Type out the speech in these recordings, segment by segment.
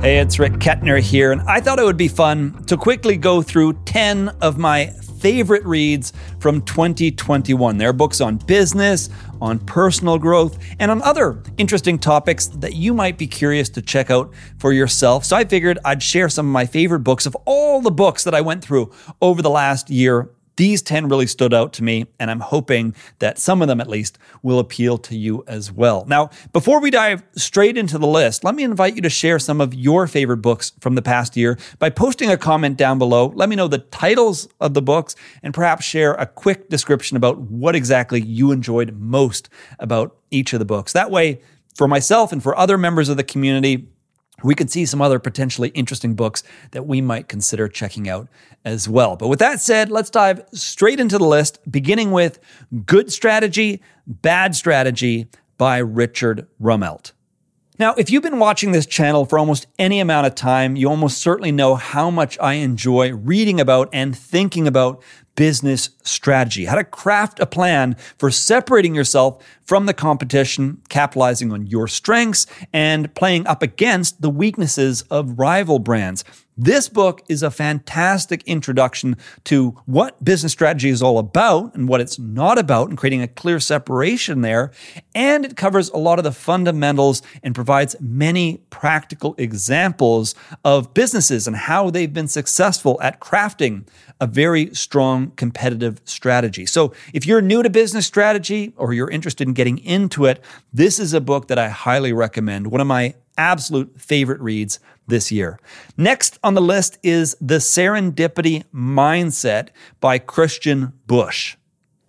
Hey, it's Rick Kettner here, and I thought it would be fun to quickly go through 10 of my favorite reads from 2021. There are books on business, on personal growth, and on other interesting topics that you might be curious to check out for yourself. So I figured I'd share some of my favorite books of all the books that I went through over the last year these 10 really stood out to me, and I'm hoping that some of them at least will appeal to you as well. Now, before we dive straight into the list, let me invite you to share some of your favorite books from the past year by posting a comment down below. Let me know the titles of the books and perhaps share a quick description about what exactly you enjoyed most about each of the books. That way, for myself and for other members of the community, we could see some other potentially interesting books that we might consider checking out as well. But with that said, let's dive straight into the list, beginning with Good Strategy, Bad Strategy by Richard Rumelt. Now, if you've been watching this channel for almost any amount of time, you almost certainly know how much I enjoy reading about and thinking about business strategy, how to craft a plan for separating yourself from the competition, capitalizing on your strengths, and playing up against the weaknesses of rival brands. This book is a fantastic introduction to what business strategy is all about and what it's not about, and creating a clear separation there. And it covers a lot of the fundamentals and provides many practical examples of businesses and how they've been successful at crafting a very strong competitive strategy. So, if you're new to business strategy or you're interested in getting into it, this is a book that I highly recommend. One of my absolute favorite reads this year. Next on the list is The Serendipity Mindset by Christian Busch.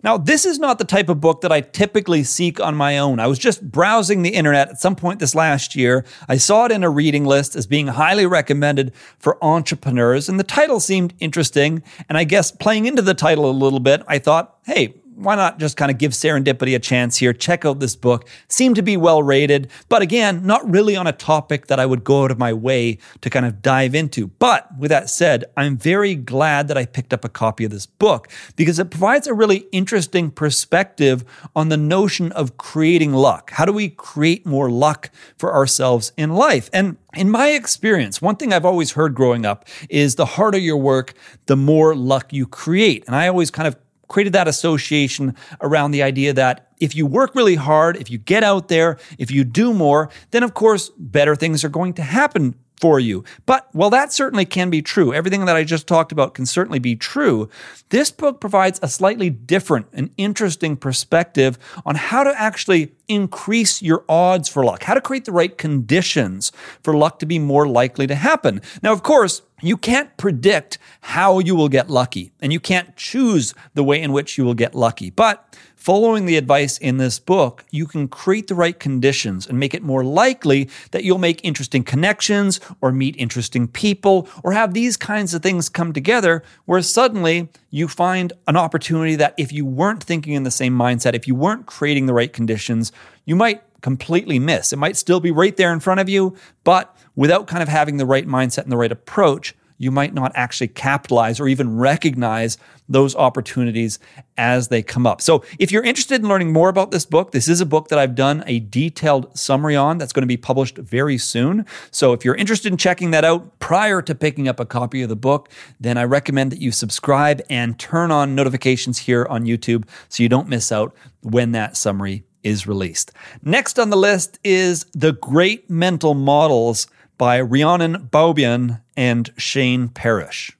Now, this is not the type of book that I typically seek on my own. I was just browsing the internet at some point this last year. I saw it in a reading list as being highly recommended for entrepreneurs, and the title seemed interesting. And I guess playing into the title a little bit, I thought, hey, why not just kind of give serendipity a chance here? Check out this book. Seemed to be well rated, but again, not really on a topic that I would go out of my way to kind of dive into. But with that said, I'm very glad that I picked up a copy of this book because it provides a really interesting perspective on the notion of creating luck. How do we create more luck for ourselves in life? And in my experience, one thing I've always heard growing up is the harder your work, the more luck you create. And I always kind of created that association around the idea that if you work really hard, if you get out there, if you do more, then of course, better things are going to happen for you. But while that certainly can be true, everything that I just talked about can certainly be true, this book provides a slightly different and interesting perspective on how to actually increase your odds for luck, how to create the right conditions for luck to be more likely to happen. Now, of course, you can't predict how you will get lucky, and you can't choose the way in which you will get lucky. But Following the advice in this book, you can create the right conditions and make it more likely that you'll make interesting connections or meet interesting people or have these kinds of things come together where suddenly you find an opportunity that if you weren't thinking in the same mindset, if you weren't creating the right conditions, you might completely miss. It might still be right there in front of you, but without kind of having the right mindset and the right approach, you might not actually capitalize or even recognize those opportunities as they come up. So, if you're interested in learning more about this book, this is a book that I've done a detailed summary on that's going to be published very soon. So, if you're interested in checking that out prior to picking up a copy of the book, then I recommend that you subscribe and turn on notifications here on YouTube so you don't miss out when that summary is released. Next on the list is The Great Mental Models by Rhiannon Beaubien and Shane Parrish.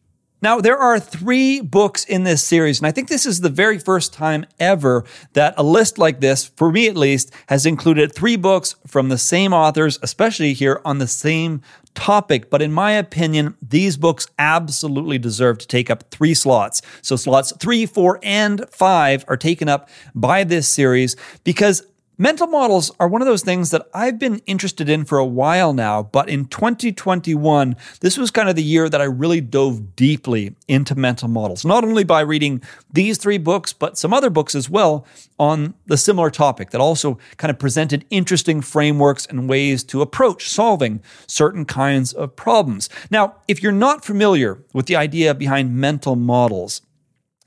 Now, there are three books in this series, and I think this is the very first time ever that a list like this, for me at least, has included three books from the same authors, especially here on the same topic. But in my opinion, these books absolutely deserve to take up three slots. So slots three, four, and five are taken up by this series because Mental models are one of those things that I've been interested in for a while now, but in 2021, this was kind of the year that I really dove deeply into mental models, not only by reading these three books, but some other books as well on the similar topic that also kind of presented interesting frameworks and ways to approach solving certain kinds of problems. Now, if you're not familiar with the idea behind mental models,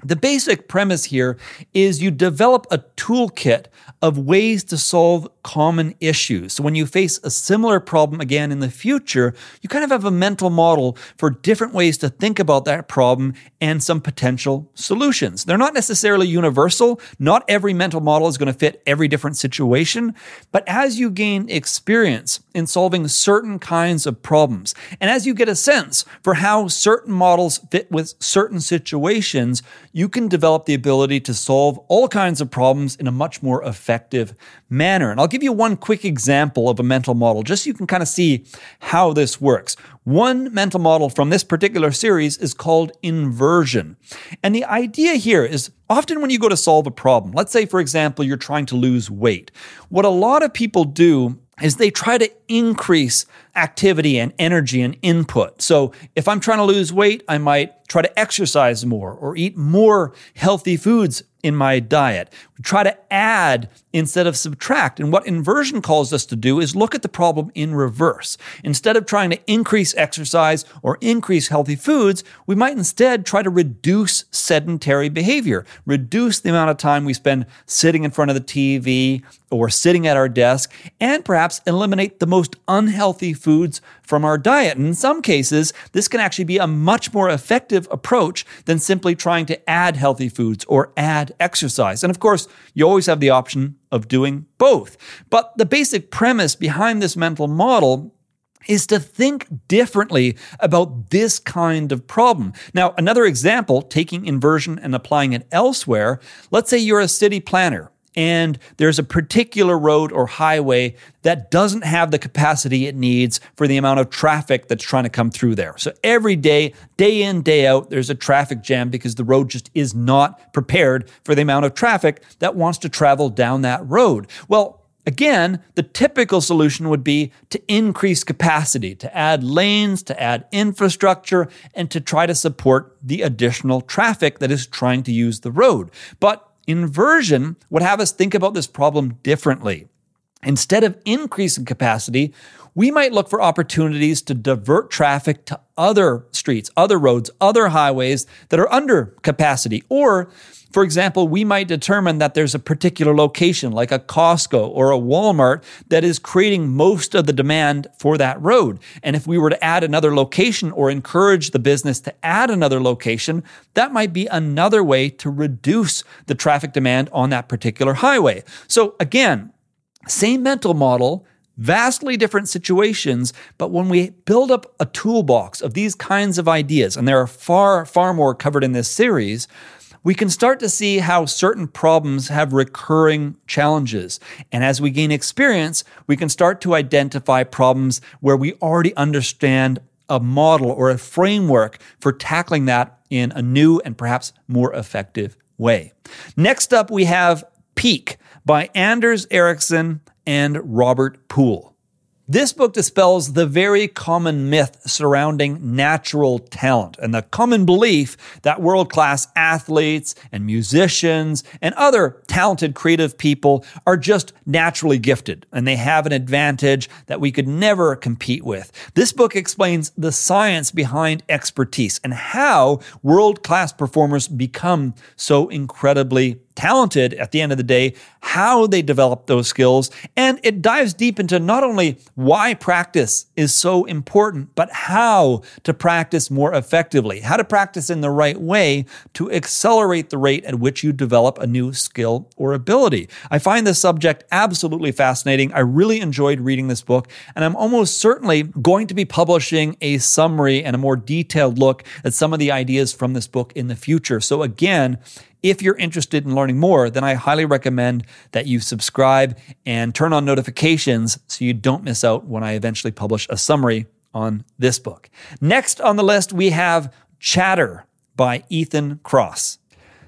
the basic premise here is you develop a toolkit of ways to solve common issues. So when you face a similar problem again in the future, you kind of have a mental model for different ways to think about that problem and some potential solutions. They're not necessarily universal. Not every mental model is going to fit every different situation, but as you gain experience in solving certain kinds of problems, and as you get a sense for how certain models fit with certain situations, you can develop the ability to solve all kinds of problems in a much more effective manner. And I'll give you one quick example of a mental model just so you can kind of see how this works. One mental model from this particular series is called inversion. And the idea here is often when you go to solve a problem, let's say, for example, you're trying to lose weight, what a lot of people do is they try to increase activity and energy and input. So if I'm trying to lose weight, I might try to exercise more or eat more healthy foods in my diet. We try to add instead of subtract. And what inversion calls us to do is look at the problem in reverse. Instead of trying to increase exercise or increase healthy foods, we might instead try to reduce sedentary behavior, reduce the amount of time we spend sitting in front of the TV or sitting at our desk, and perhaps eliminate the most unhealthy foods from our diet. And in some cases, this can actually be a much more effective approach than simply trying to add healthy foods or add exercise. And of course, you always have the option of doing both. But the basic premise behind this mental model is to think differently about this kind of problem. Now, another example, taking inversion and applying it elsewhere, let's say you're a city planner and there's a particular road or highway that doesn't have the capacity it needs for the amount of traffic that's trying to come through there. So every day, day in, day out, there's a traffic jam because the road just is not prepared for the amount of traffic that wants to travel down that road. Well, Again, the typical solution would be to increase capacity, to add lanes, to add infrastructure, and to try to support the additional traffic that is trying to use the road. But Inversion would have us think about this problem differently. Instead of increasing capacity, we might look for opportunities to divert traffic to other streets, other roads, other highways that are under capacity, or for example, we might determine that there's a particular location, like a Costco or a Walmart, that is creating most of the demand for that road. And if we were to add another location or encourage the business to add another location, that might be another way to reduce the traffic demand on that particular highway. So again, same mental model, vastly different situations, but when we build up a toolbox of these kinds of ideas, and there are far, far more covered in this series, we can start to see how certain problems have recurring challenges. And as we gain experience, we can start to identify problems where we already understand a model or a framework for tackling that in a new and perhaps more effective way. Next up, we have Peak by Anders Ericsson and Robert Pool. This book dispels the very common myth surrounding natural talent and the common belief that world class athletes and musicians and other talented creative people are just naturally gifted and they have an advantage that we could never compete with. This book explains the science behind expertise and how world class performers become so incredibly talented at the end of the day, how they develop those skills. And it dives deep into not only why practice is so important, but how to practice more effectively, how to practice in the right way to accelerate the rate at which you develop a new skill or ability. I find this subject absolutely fascinating. I really enjoyed reading this book, and I'm almost certainly going to be publishing a summary and a more detailed look at some of the ideas from this book in the future. So, again, if you're interested in learning more, then I highly recommend that you subscribe and turn on notifications so you don't miss out when I eventually publish a summary on this book. Next on the list, we have Chatter by Ethan Kross.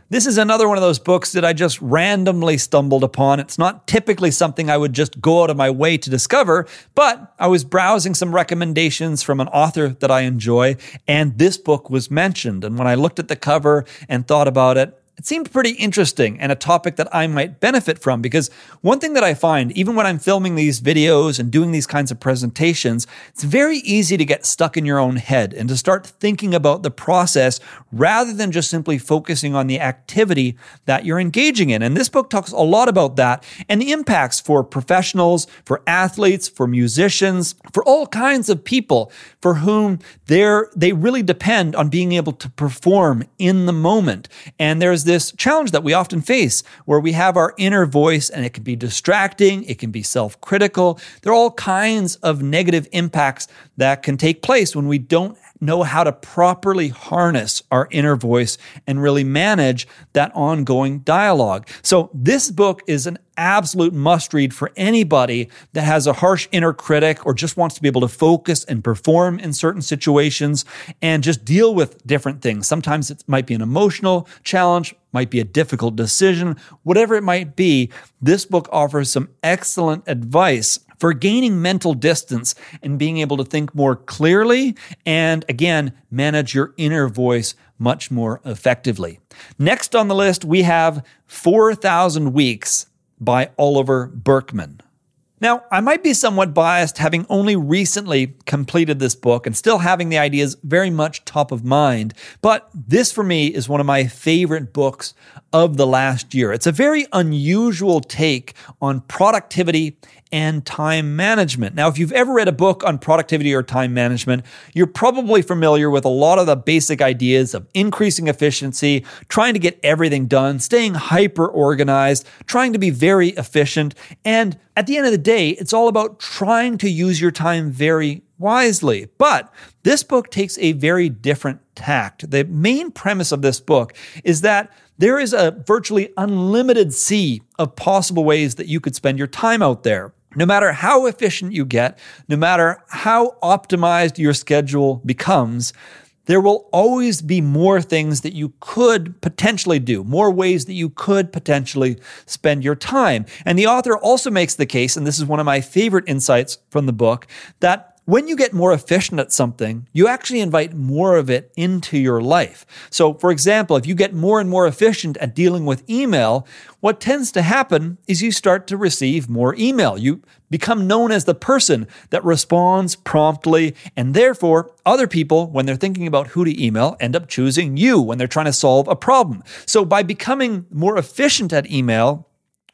This is another one of those books that I just randomly stumbled upon. It's not typically something I would just go out of my way to discover, but I was browsing some recommendations from an author that I enjoy, and this book was mentioned. And when I looked at the cover and thought about it, it seemed pretty interesting and a topic that I might benefit from because one thing that I find, even when I'm filming these videos and doing these kinds of presentations, it's very easy to get stuck in your own head and to start thinking about the process rather than just simply focusing on the activity that you're engaging in. And this book talks a lot about that and the impacts for professionals, for athletes, for musicians, for all kinds of people for whom they really depend on being able to perform in the moment. And there's this challenge that we often face where we have our inner voice and it can be distracting, it can be self critical. There are all kinds of negative impacts that can take place when we don't know how to properly harness our inner voice and really manage that ongoing dialogue. So, this book is an absolute must read for anybody that has a harsh inner critic or just wants to be able to focus and perform in certain situations and just deal with different things. Sometimes it might be an emotional challenge, might be a difficult decision, whatever it might be. This book offers some excellent advice for gaining mental distance and being able to think more clearly and again, manage your inner voice much more effectively. Next on the list, we have 4,000 Weeks by Oliver Burkeman. Now, I might be somewhat biased having only recently completed this book and still having the ideas very much top of mind, but this for me is one of my favorite books of the last year. It's a very unusual take on productivity and time management. Now, if you've ever read a book on productivity or time management, you're probably familiar with a lot of the basic ideas of increasing efficiency, trying to get everything done, staying hyper organized, trying to be very efficient. And at the end of the day, it's all about trying to use your time very wisely. But this book takes a very different tact. The main premise of this book is that there is a virtually unlimited sea of possible ways that you could spend your time out there. No matter how efficient you get, no matter how optimized your schedule becomes, there will always be more things that you could potentially do, more ways that you could potentially spend your time. And the author also makes the case, and this is one of my favorite insights from the book, that when you get more efficient at something, you actually invite more of it into your life. So, for example, if you get more and more efficient at dealing with email, what tends to happen is you start to receive more email. You become known as the person that responds promptly, and therefore, other people, when they're thinking about who to email, end up choosing you when they're trying to solve a problem. So, by becoming more efficient at email,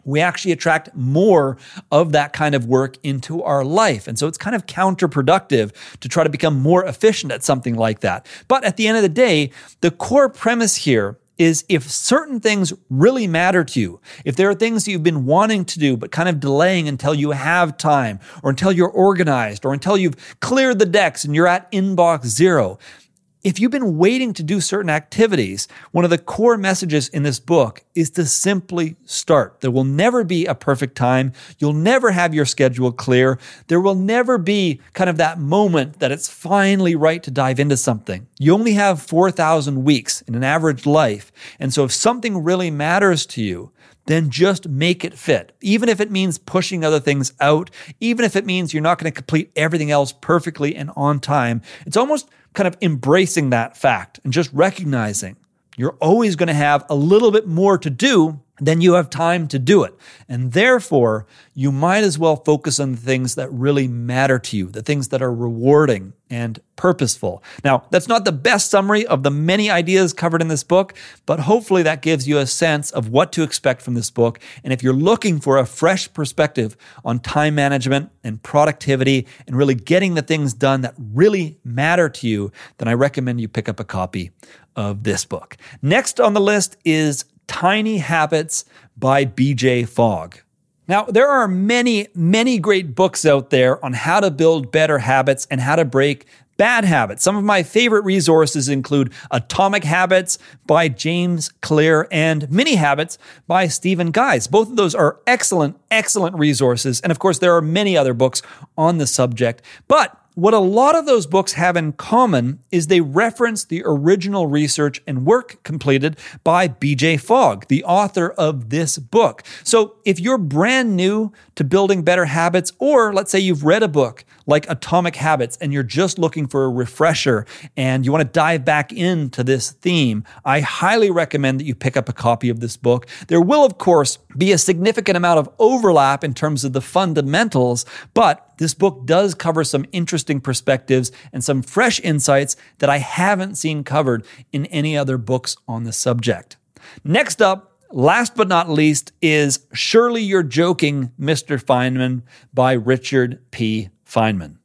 we actually attract more of that kind of work into our life. And so it's kind of counterproductive to try to become more efficient at something like that. But at the end of the day, the core premise here is if certain things really matter to you, if there are things you've been wanting to do, but kind of delaying until you have time, or until you're organized, or until you've cleared the decks and you're at inbox zero, if you've been waiting to do certain activities, one of the core messages in this book is to simply start. There will never be a perfect time. You'll never have your schedule clear. There will never be kind of that moment that it's finally right to dive into something. You only have 4,000 weeks in an average life. And so if something really matters to you, then just make it fit. Even if it means pushing other things out, even if it means you're not going to complete everything else perfectly and on time, it's almost kind of embracing that fact and just recognizing you're always going to have a little bit more to do then you have time to do it. And therefore, you might as well focus on the things that really matter to you, the things that are rewarding and purposeful. Now, that's not the best summary of the many ideas covered in this book, but hopefully that gives you a sense of what to expect from this book. And if you're looking for a fresh perspective on time management and productivity and really getting the things done that really matter to you, then I recommend you pick up a copy of this book. Next on the list is Tiny Habits by BJ Fogg. Now, there are many, many great books out there on how to build better habits and how to break bad habits. Some of my favorite resources include Atomic Habits by James Clear and Mini Habits by Stephen Guise. Both of those are excellent, excellent resources. And of course, there are many other books on the subject. But what a lot of those books have in common is they reference the original research and work completed by BJ Fogg, the author of this book. So if you're brand new to building better habits, or let's say you've read a book like Atomic Habits and you're just looking for a refresher and you want to dive back into this theme, I highly recommend that you pick up a copy of this book. There will, of course, be a significant amount of overlap in terms of the fundamentals, but this book does cover some interesting perspectives and some fresh insights that I haven't seen covered in any other books on the subject. Next up, Last but not least is Surely You're Joking, Mr. Feynman by Richard P. Feynman.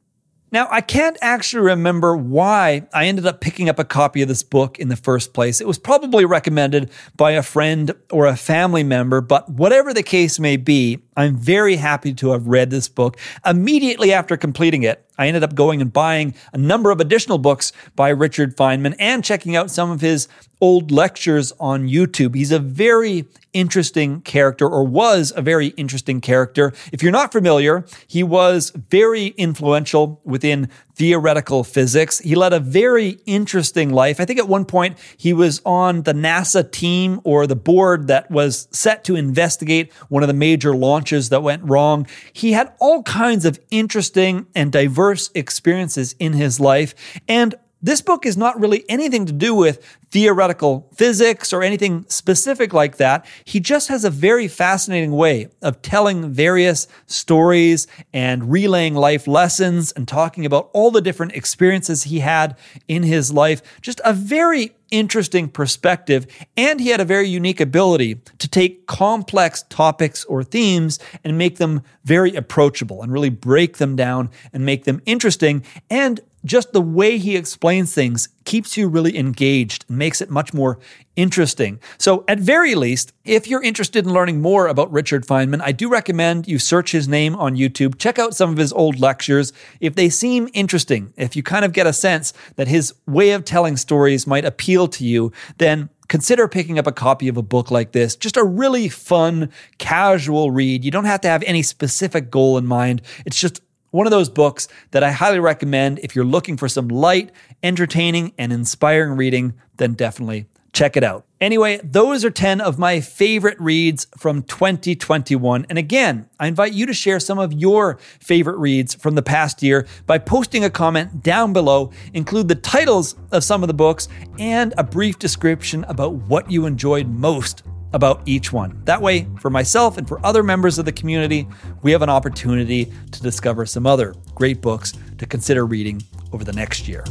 Now, I can't actually remember why I ended up picking up a copy of this book in the first place. It was probably recommended by a friend or a family member, but whatever the case may be, I'm very happy to have read this book. Immediately after completing it, I ended up going and buying a number of additional books by Richard Feynman and checking out some of his old lectures on YouTube. He's a very interesting character, or was a very interesting character. If you're not familiar, he was very influential within theoretical physics. He led a very interesting life. I think at one point he was on the NASA team or the board that was set to investigate one of the major launches that went wrong. He had all kinds of interesting and diverse experiences in his life. And this book is not really anything to do with theoretical physics or anything specific like that. He just has a very fascinating way of telling various stories and relaying life lessons and talking about all the different experiences he had in his life. Just a very interesting perspective. And he had a very unique ability to take complex topics or themes and make them very approachable and really break them down and make them interesting and just the way he explains things keeps you really engaged makes it much more interesting. So, at very least, if you're interested in learning more about Richard Feynman, I do recommend you search his name on YouTube, check out some of his old lectures. If they seem interesting, if you kind of get a sense that his way of telling stories might appeal to you, then consider picking up a copy of a book like this. Just a really fun, casual read. You don't have to have any specific goal in mind. It's just one of those books that I highly recommend if you're looking for some light, entertaining, and inspiring reading, then definitely check it out. Anyway, those are 10 of my favorite reads from 2021. And again, I invite you to share some of your favorite reads from the past year by posting a comment down below. Include the titles of some of the books and a brief description about what you enjoyed most about each one. That way, for myself and for other members of the community, we have an opportunity to discover some other great books to consider reading over the next year.